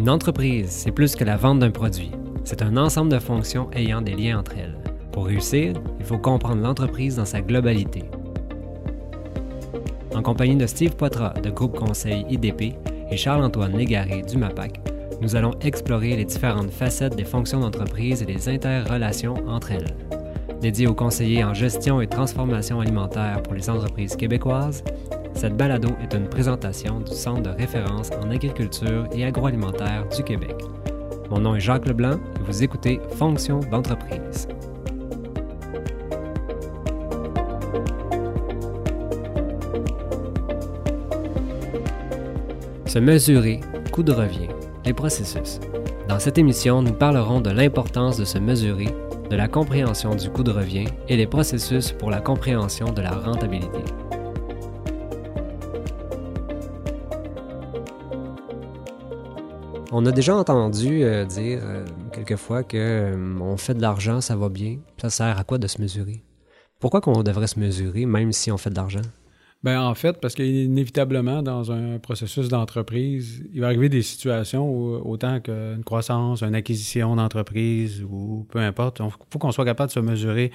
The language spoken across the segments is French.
Une entreprise, c'est plus que la vente d'un produit. C'est un ensemble de fonctions ayant des liens entre elles. Pour réussir, il faut comprendre l'entreprise dans sa globalité. En compagnie de Steve Poitras de Groupe Conseil IDP et Charles-Antoine Légaré du MAPAC, nous allons explorer les différentes facettes des fonctions d'entreprise et les interrelations entre elles. Dédié aux conseillers en gestion et transformation alimentaire pour les entreprises québécoises, cette balado est une présentation du Centre de référence en agriculture et agroalimentaire du Québec. Mon nom est Jacques Leblanc et vous écoutez Fonction d'entreprise. Se mesurer, coût de revient, les processus. Dans cette émission, nous parlerons de l'importance de se mesurer, de la compréhension du coût de revient et les processus pour la compréhension de la rentabilité. On a déjà entendu euh, dire euh, quelquefois que euh, on fait de l'argent, ça va bien. Ça sert à quoi de se mesurer? Pourquoi qu'on devrait se mesurer même si on fait de l'argent? Ben en fait, parce qu'inévitablement, dans un processus d'entreprise, il va arriver des situations où, autant qu'une croissance, une acquisition d'entreprise ou peu importe, il faut qu'on soit capable de se mesurer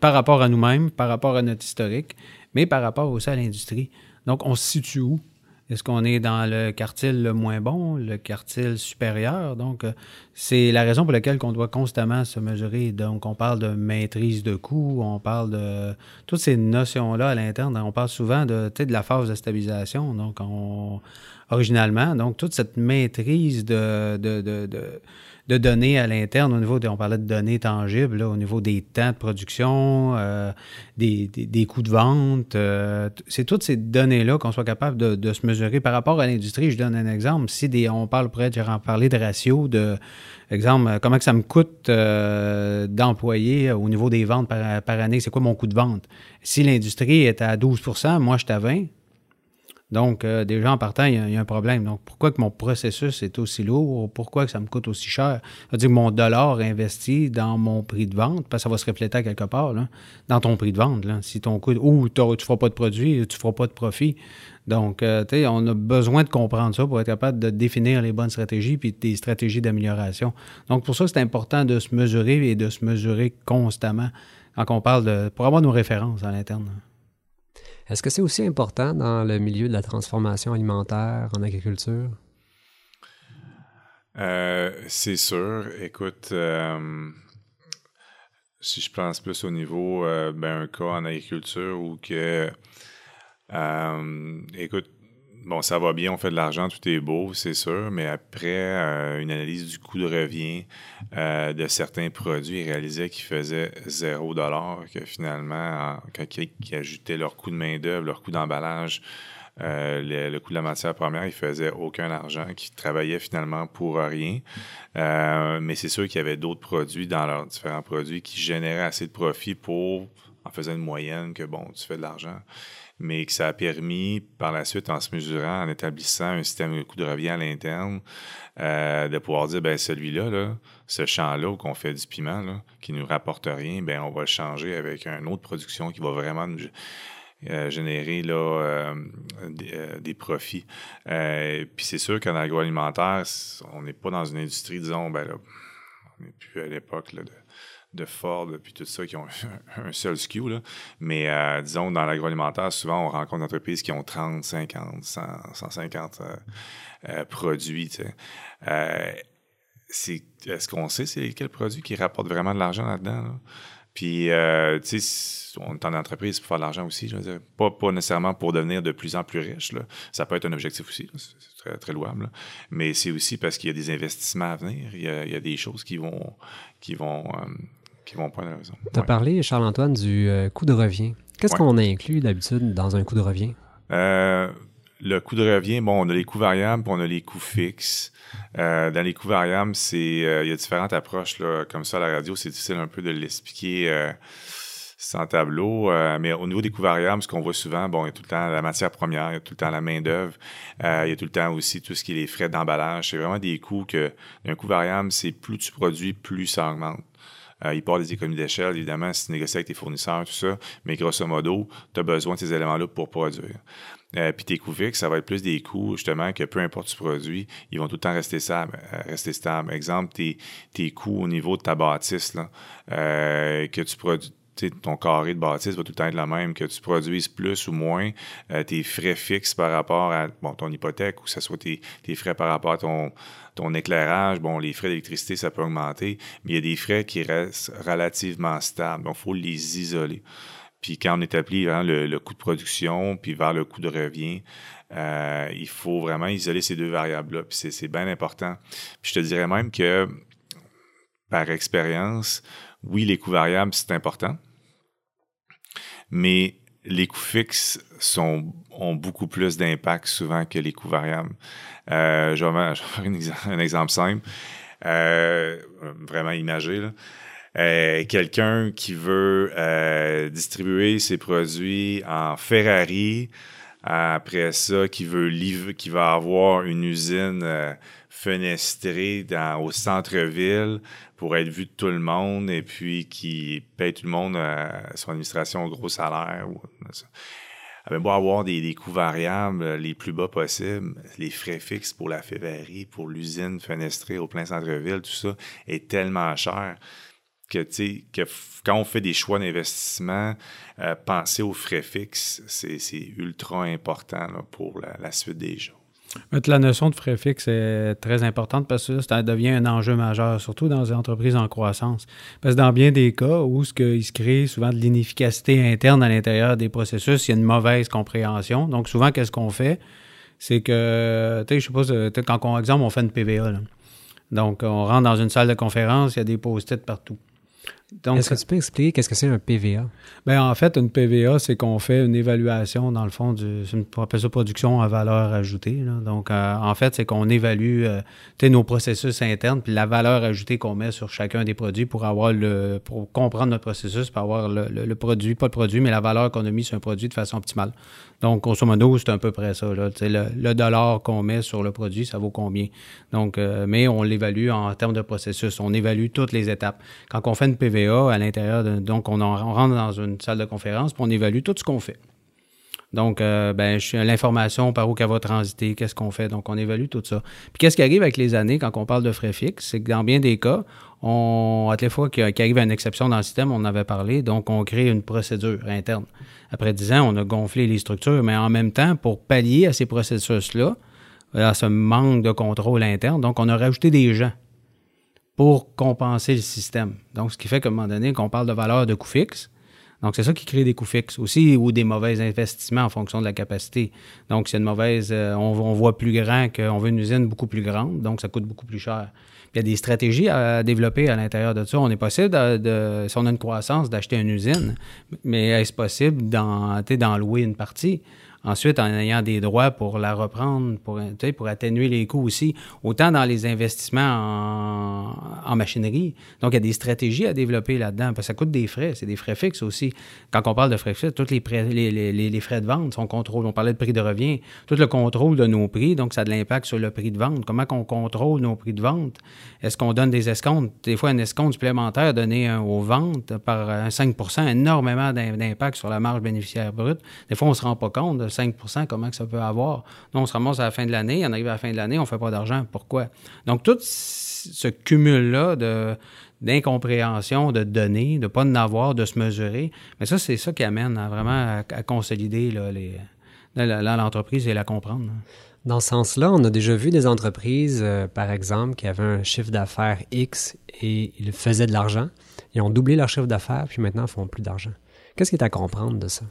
par rapport à nous-mêmes, par rapport à notre historique, mais par rapport aussi à l'industrie. Donc, on se situe où? Est-ce qu'on est dans le quartile le moins bon, le quartile supérieur? Donc, euh, c'est la raison pour laquelle on doit constamment se mesurer. Donc, on parle de maîtrise de coûts, on parle de toutes ces notions-là à l'interne. On parle souvent de, de la phase de stabilisation. Donc, on, originalement, donc toute cette maîtrise de, de, de de données à l'interne au niveau, de, on parlait de données tangibles, au niveau des temps de production, euh, des, des, coûts de vente. Euh, c'est toutes ces données-là qu'on soit capable de, de, se mesurer par rapport à l'industrie. Je donne un exemple. Si des, on parle, pourrait en parler de ratio, de exemple, euh, comment que ça me coûte d'employer au niveau des ventes par, par année, c'est quoi mon coût de vente? Si l'industrie est à 12% moi, je suis à 20 donc, euh, déjà en partant, il y, a, un problème. Donc, pourquoi que mon processus est aussi lourd? Pourquoi que ça me coûte aussi cher? Ça veut dire que mon dollar investi dans mon prix de vente, parce que ça va se refléter quelque part, dans ton prix de vente. Là. Si ton coût, ou tu ne feras pas de produit, tu ne feras pas de profit. Donc, euh, tu sais, on a besoin de comprendre ça pour être capable de définir les bonnes stratégies puis des stratégies d'amélioration. Donc, pour ça, c'est important de se mesurer et de se mesurer constamment quand on parle de. pour avoir nos références à l'interne. Est-ce que c'est aussi important dans le milieu de la transformation alimentaire en agriculture? Euh, c'est sûr. Écoute, euh, si je pense plus au niveau, euh, ben, un cas en agriculture où que, écoute, bon, ça va bien, on fait de l'argent, tout est beau, c'est sûr, mais après euh, une analyse du coût de revient euh, de certains produits, ils réalisaient qu'ils faisaient zéro dollar, que finalement, quand ils, ajoutaient leur coût de main-d'œuvre, leur coût d'emballage, euh, le, coût de la matière première, ils faisaient aucun argent, qu'ils travaillaient finalement pour rien. mais c'est sûr qu'il y avait d'autres produits dans leurs différents produits qui généraient assez de profit pour, en faisant une moyenne, que bon, tu fais de l'argent mais que ça a permis par la suite, en se mesurant, en établissant un système de coût de revient à l'interne, euh, de pouvoir dire, ben celui-là, là, ce champ-là où qu'on fait du piment, qui nous rapporte rien, ben on va le changer avec une autre production qui va vraiment nous euh, générer là, euh, des, profits. puis c'est sûr qu'en agroalimentaire, on n'est pas dans une industrie, disons, ben là, on n'est plus à l'époque de de Ford puis tout ça qui ont un seul SKU. Là. Mais euh, disons, dans l'agroalimentaire, souvent, on rencontre des entreprises qui ont 30, 50, 100, 150 produits. Euh, est-ce qu'on sait c'est quel produit qui rapporte vraiment de l'argent là-dedans? Puis, euh, tu sais, on est en entreprise pour faire de l'argent aussi. Je veux dire, pas, pas nécessairement pour devenir de plus en plus riche. Là. Ça peut être un objectif aussi. C'est très, très louable. Mais c'est aussi parce qu'il y a des investissements à venir. Il y a, il y a des choses qui vont, qui vont qui vont pas raison. Tu as parlé, Charles-Antoine, du euh, coût de revient. Qu'est-ce qu'on inclut d'habitude dans un coût de revient? Euh, le coût de revient, bon, on a les coûts variables, puis on a les coûts fixes. Euh, dans les coûts variables, c'est il y a différentes approches là, comme ça à la radio, c'est difficile un peu de l'expliquer sans tableau. mais au niveau des coûts variables, ce qu'on voit souvent, bon, il y a tout le temps la matière première, il y a tout le temps la main d'œuvre, il y a tout le temps aussi tout ce qui est les frais d'emballage. C'est vraiment des coûts que un coût variable, c'est plus tu produis, plus ça augmente. Euh, il part des économies d'échelle, évidemment, si tu négocies avec tes fournisseurs, tout ça, mais grosso modo, tu as besoin de ces éléments-là pour produire. Euh, puis tes coûts fixes, ça va être plus des coûts, justement, que peu importe tu produis, ils vont tout le temps rester stables. Euh, rester. Exemple, tes, tes coûts au niveau de ta bâtisse, là, que tu produis ton carré de bâtisse va tout le temps être le même, que tu produises plus ou moins, tes frais fixes par rapport à bon, ton hypothèque ou que ce soit tes, tes, frais par rapport à ton, ton éclairage, bon, les frais d'électricité, ça peut augmenter, mais il y a des frais qui restent relativement stables. Donc, il faut les isoler. Puis quand on établit le, coût de production, puis vers le coût de revient, euh, il faut vraiment isoler ces deux variables-là. Puis c'est bien important. Puis je te dirais même que, par expérience, oui, les coûts variables, c'est important, mais les coûts fixes ont beaucoup plus d'impact souvent que les coûts variables. Euh, je, vais, faire un exemple simple, euh, vraiment imagé. Euh, quelqu'un qui veut distribuer ses produits en Ferrari, après ça, qui veut livrer, qui va avoir une usine euh, fenestrée dans, au centre-ville pour être vu de tout le monde et puis qui paye tout le monde son administration au gros salaire. Ou, avoir des, coûts variables les plus bas possibles, les frais fixes pour la Ferrari, pour l'usine fenestrée au plein centre-ville, tout ça est tellement cher que, que quand on fait des choix d'investissement, euh, penser aux frais fixes, c'est ultra important pour la, suite des choses. La notion de frais fixes est très importante parce que ça devient un enjeu majeur, surtout dans les entreprises en croissance. Parce que dans bien des cas où ce il se crée souvent de l'inefficacité interne à l'intérieur des processus, il y a une mauvaise compréhension. Donc souvent, qu'est-ce qu'on fait? C'est que, tu sais, je suppose, quand on, exemple, on fait une PVA. Donc, on rentre dans une salle de conférence, il y a des post-it partout. Est-ce que tu peux expliquer qu'est-ce que c'est un PVA? Bien, en fait, une PVA, c'est qu'on fait une évaluation, dans le fond, du, appelle ça production à valeur ajoutée. Donc, euh, en fait, c'est qu'on évalue euh, nos processus internes, puis la valeur ajoutée qu'on met sur chacun des produits pour avoir le pour comprendre notre processus, pour avoir le, produit, pas le produit, mais la valeur qu'on a mis sur un produit de façon optimale. Donc, grosso modo, c'est à peu près ça. Là. Le, le, dollar qu'on met sur le produit, ça vaut combien? Donc, euh, mais on l'évalue en termes de processus. On évalue toutes les étapes. Quand on fait une PVA, à l'intérieur. Donc, on, rentre dans une salle de conférence, puis on évalue tout ce qu'on fait. Donc, euh, ben, l'information par où qu'elle va transiter, qu'est-ce qu'on fait. Donc, on évalue tout ça. Puis, qu'est-ce qui arrive avec les années quand on parle de frais fixes? C'est que dans bien des cas, on, à les fois qu'il arrive une exception dans le système, on en avait parlé, donc on crée une procédure interne. Après 10 ans, on a gonflé les structures, mais en même temps, pour pallier à ces processus-là, à ce manque de contrôle interne, donc on a rajouté des gens pour compenser le système. Donc, ce qui fait qu'à un moment donné, qu'on parle de valeur de coût fixe, donc c'est ça qui crée des coûts fixes aussi ou des mauvais investissements en fonction de la capacité. Donc, c'est une mauvaise, euh, on, voit plus grand qu'on veut une usine beaucoup plus grande, donc ça coûte beaucoup plus cher. il y a des stratégies à développer à l'intérieur de ça. On est possible, de, si on a une croissance, d'acheter une usine, mais est-ce possible d'en louer une partie? Ensuite, en ayant des droits pour la reprendre, pour, pour atténuer les coûts aussi, autant dans les investissements en, machinerie. Donc, il y a des stratégies à développer là-dedans, parce que ça coûte des frais, c'est des frais fixes aussi. Quand on parle de frais fixes, tous les, frais de vente sont contrôlés. On parlait de prix de revient, tout le contrôle de nos prix, donc ça a de l'impact sur le prix de vente. Comment qu'on contrôle nos prix de vente? Est-ce qu'on donne des escomptes? Des fois, un escompte supplémentaire donné aux ventes par un 5% énormément d'impact sur la marge bénéficiaire brute. Des fois, on ne se rend pas compte 5 comment que ça peut avoir? Non, on se ramasse à la fin de l'année, on arrive à la fin de l'année, on ne fait pas d'argent. Pourquoi? Donc, tout ce cumul-là de d'incompréhension de données, de ne pas en avoir, de se mesurer. Mais ça, c'est ça qui amène vraiment à, consolider l'entreprise et la comprendre. Dans ce sens-là, on a déjà vu des entreprises, euh, par exemple, qui avaient un chiffre d'affaires X et ils faisaient de l'argent. Ils ont doublé leur chiffre d'affaires, puis maintenant, ils font plus d'argent. Qu'est-ce qui est à comprendre de ça?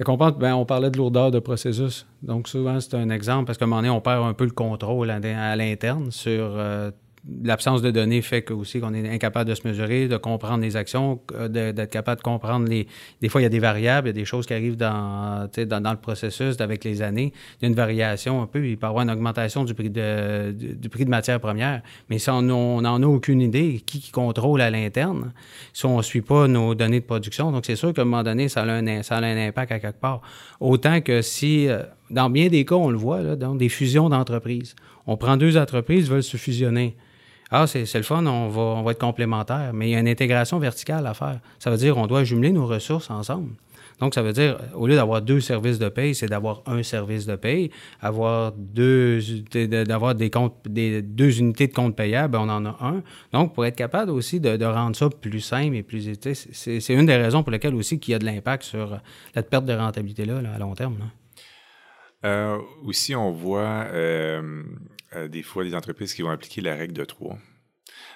Ben, on parlait de lourdeur de processus. Donc, souvent, c'est un exemple parce qu'à un moment donné, on perd un peu le contrôle à, l'interne sur euh, l'absence de données fait que aussi qu'on est incapable de se mesurer, de comprendre les actions, d'être capable de comprendre les. Des fois, il y a des variables, il y a des choses qui arrivent dans, dans, le processus avec les années. Il y a une variation un peu. Il peut y avoir une augmentation du prix de, matière première. Mais si on n'en a aucune idée, qui, contrôle à l'interne, si on ne suit pas nos données de production, donc c'est sûr qu'à un moment donné, ça a, un, impact à quelque part. Autant que si, euh, dans bien des cas, on le voit, des fusions d'entreprises. On prend deux entreprises, veulent se fusionner ah, c'est le fun, on va, on va être complémentaires, mais il y a une intégration verticale à faire. Ça veut dire qu'on doit jumeler nos ressources ensemble. Donc, ça veut dire, au lieu d'avoir deux services de paye, c'est d'avoir un service de paye. Avoir deux, d'avoir des comptes, des, deux unités de compte payables, on en a un. Donc, pour être capable aussi de, rendre ça plus simple et plus, c'est une des raisons pour lesquelles aussi qu'il y a de l'impact sur la perte de rentabilité-là, à long terme. Euh, aussi, on voit euh, euh, des fois des entreprises qui vont appliquer la règle de trois.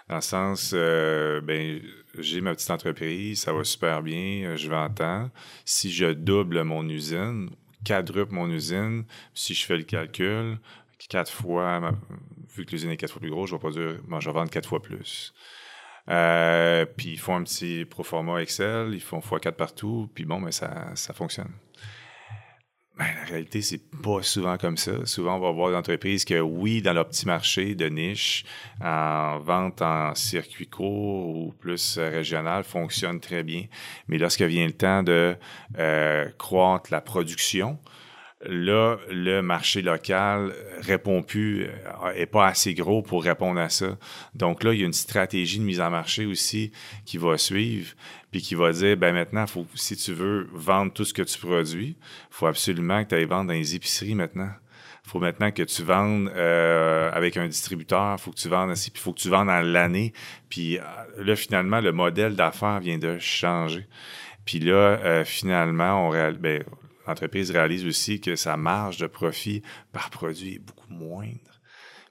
Dans le sens, euh, ben, j'ai ma petite entreprise, ça va super bien, je vends tant. Si je double mon usine, quadruple mon usine, si je fais le calcul, quatre fois, vu que l'usine est quatre fois plus grosse, je vais produire, je vais vendre quatre fois plus. Euh, puis ils font un petit proforma Excel, ils font x4 partout, puis bon, ben, ça, ça fonctionne. Ben, la réalité, c'est pas souvent comme ça. Souvent, on va voir des que, oui, dans leur petit marché de niche, en vente en circuit court ou plus régional, fonctionne très bien. Mais lorsque vient le temps de euh, croître la production, Là, le marché local répond plus, euh, est pas assez gros pour répondre à ça. Donc là, il y a une stratégie de mise en marché aussi qui va suivre, puis qui va dire, ben maintenant, faut, si tu veux vendre tout ce que tu produis, faut absolument que tu ailles vendre dans les épiceries maintenant. faut maintenant que tu vendes euh, avec un distributeur, faut que tu vendes aussi, puis faut que tu vendes dans l'année. Puis euh, là, finalement, le modèle d'affaires vient de changer. Puis là, finalement, on réalise, ben, l'entreprise réalise aussi que sa marge de profit par produit est beaucoup moindre.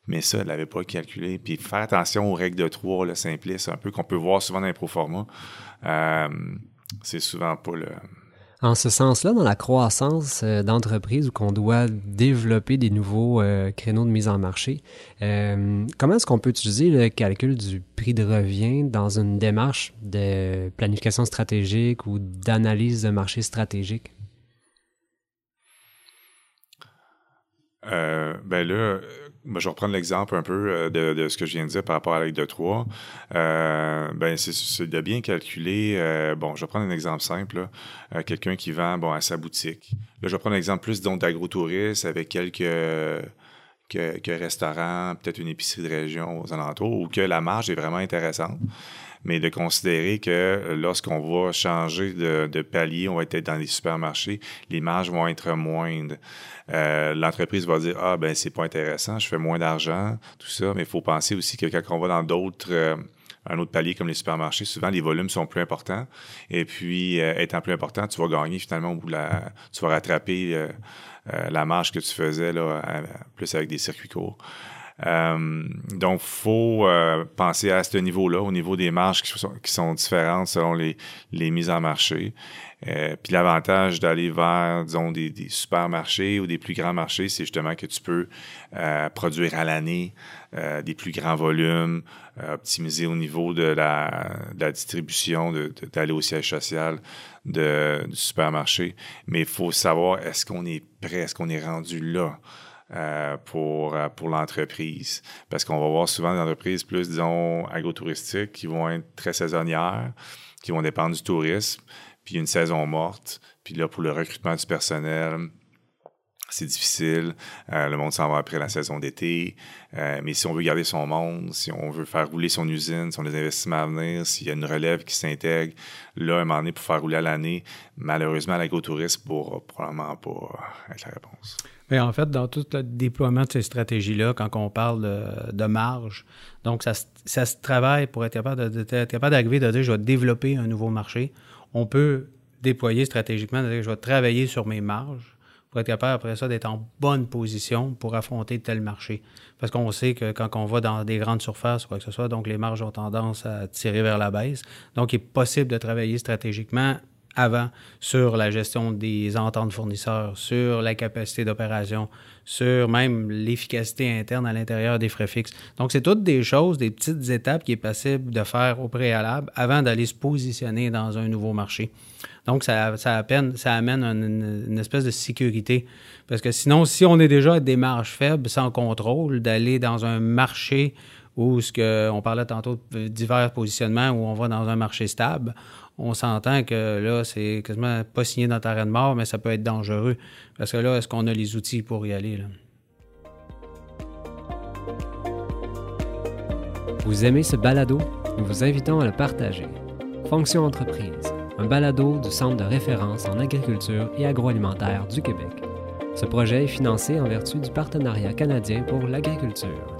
Mais ça, elle n'avait pas calculé. Puis faire attention aux règles de trois, le simpliste, un peu qu'on peut voir souvent dans les proformas, euh, c'est souvent pas le. En ce sens-là, dans la croissance euh, d'entreprise où qu'on doit développer des nouveaux euh, créneaux de mise en marché, comment est-ce qu'on peut utiliser le calcul du prix de revient dans une démarche de planification stratégique ou d'analyse de marché stratégique? Euh, ben là, euh, je vais reprendre l'exemple un peu euh, de, ce que je viens de dire par rapport à l'aide de 3. ben, c'est de bien calculer. bon, je vais prendre un exemple simple. Quelqu'un qui vend bon, à sa boutique. Là, je vais prendre un exemple plus d'agrotourisme avec quelques, quelques restaurants, peut-être une épicerie de région aux alentours, où que la marge est vraiment intéressante mais de considérer que lorsqu'on va changer de, palier, on va être dans les supermarchés, les marges vont être moindres. Euh, l'entreprise va dire Ah, ben, c'est pas intéressant, je fais moins d'argent, tout ça, mais il faut penser aussi que quand on va dans d'autres. Euh, un autre palier comme les supermarchés, souvent les volumes sont plus importants. Et puis, euh, étant plus important, tu vas gagner finalement au bout de. Tu vas rattraper la marge que tu faisais là, plus avec des circuits courts. Euh, donc, il faut euh, penser à ce niveau-là, au niveau des marges qui sont, qui sont différentes selon les, les mises en marché. Euh, puis l'avantage d'aller vers, disons, des, supermarchés ou des plus grands marchés, c'est justement que tu peux euh, produire à l'année des plus grands volumes, optimiser au niveau de la, distribution, d'aller au siège social du supermarché. Mais il faut savoir, est-ce qu'on est prêt, est-ce qu'on est rendu là? Euh, pour, euh, pour l'entreprise. Parce qu'on va voir souvent des entreprises plus, disons, agrotouristiques qui vont être très saisonnières, qui vont dépendre du tourisme, puis une saison morte. Puis là, pour le recrutement du personnel, c'est difficile. Euh, le monde s'en va après la saison d'été. mais si on veut garder son monde, si on veut faire rouler son usine, si on a des investissements à venir, s'il y a une relève qui s'intègre, là, un moment donné, pour faire rouler à l'année, malheureusement, l'agotourisme ne pourra probablement pas être la réponse. Mais en fait, dans tout le déploiement de ces stratégies-là, quand on parle de, marge, donc ça, se travaille pour être capable, de, capable d'arriver de dire je vais développer un nouveau marché. On peut déployer stratégiquement, de dire je vais travailler sur mes marges pour être capable après ça d'être en bonne position pour affronter tel marché. Parce qu'on sait que quand on va dans des grandes surfaces ou quoi que ce soit, donc les marges ont tendance à tirer vers la baisse. Donc, il est possible de travailler stratégiquement avant sur la gestion des ententes fournisseurs, sur la capacité d'opération, sur même l'efficacité interne à l'intérieur des frais fixes. Donc, c'est toutes des choses, des petites étapes qui est possible de faire au préalable avant d'aller se positionner dans un nouveau marché. Donc, ça, ça, amène une, espèce de sécurité. Parce que sinon, si on est déjà à des marges faibles, sans contrôle, d'aller dans un marché où ce que on parlait tantôt de divers positionnements où on va dans un marché stable, on s'entend que là, c'est quasiment pas signé dans ta de mort, mais ça peut être dangereux. Parce que là, est-ce qu'on a les outils pour y aller? Vous aimez ce balado? Nous vous invitons à le partager. Fonction Entreprise, un balado du Centre de référence en agriculture et agroalimentaire du Québec. Ce projet est financé en vertu du Partenariat canadien pour l'agriculture.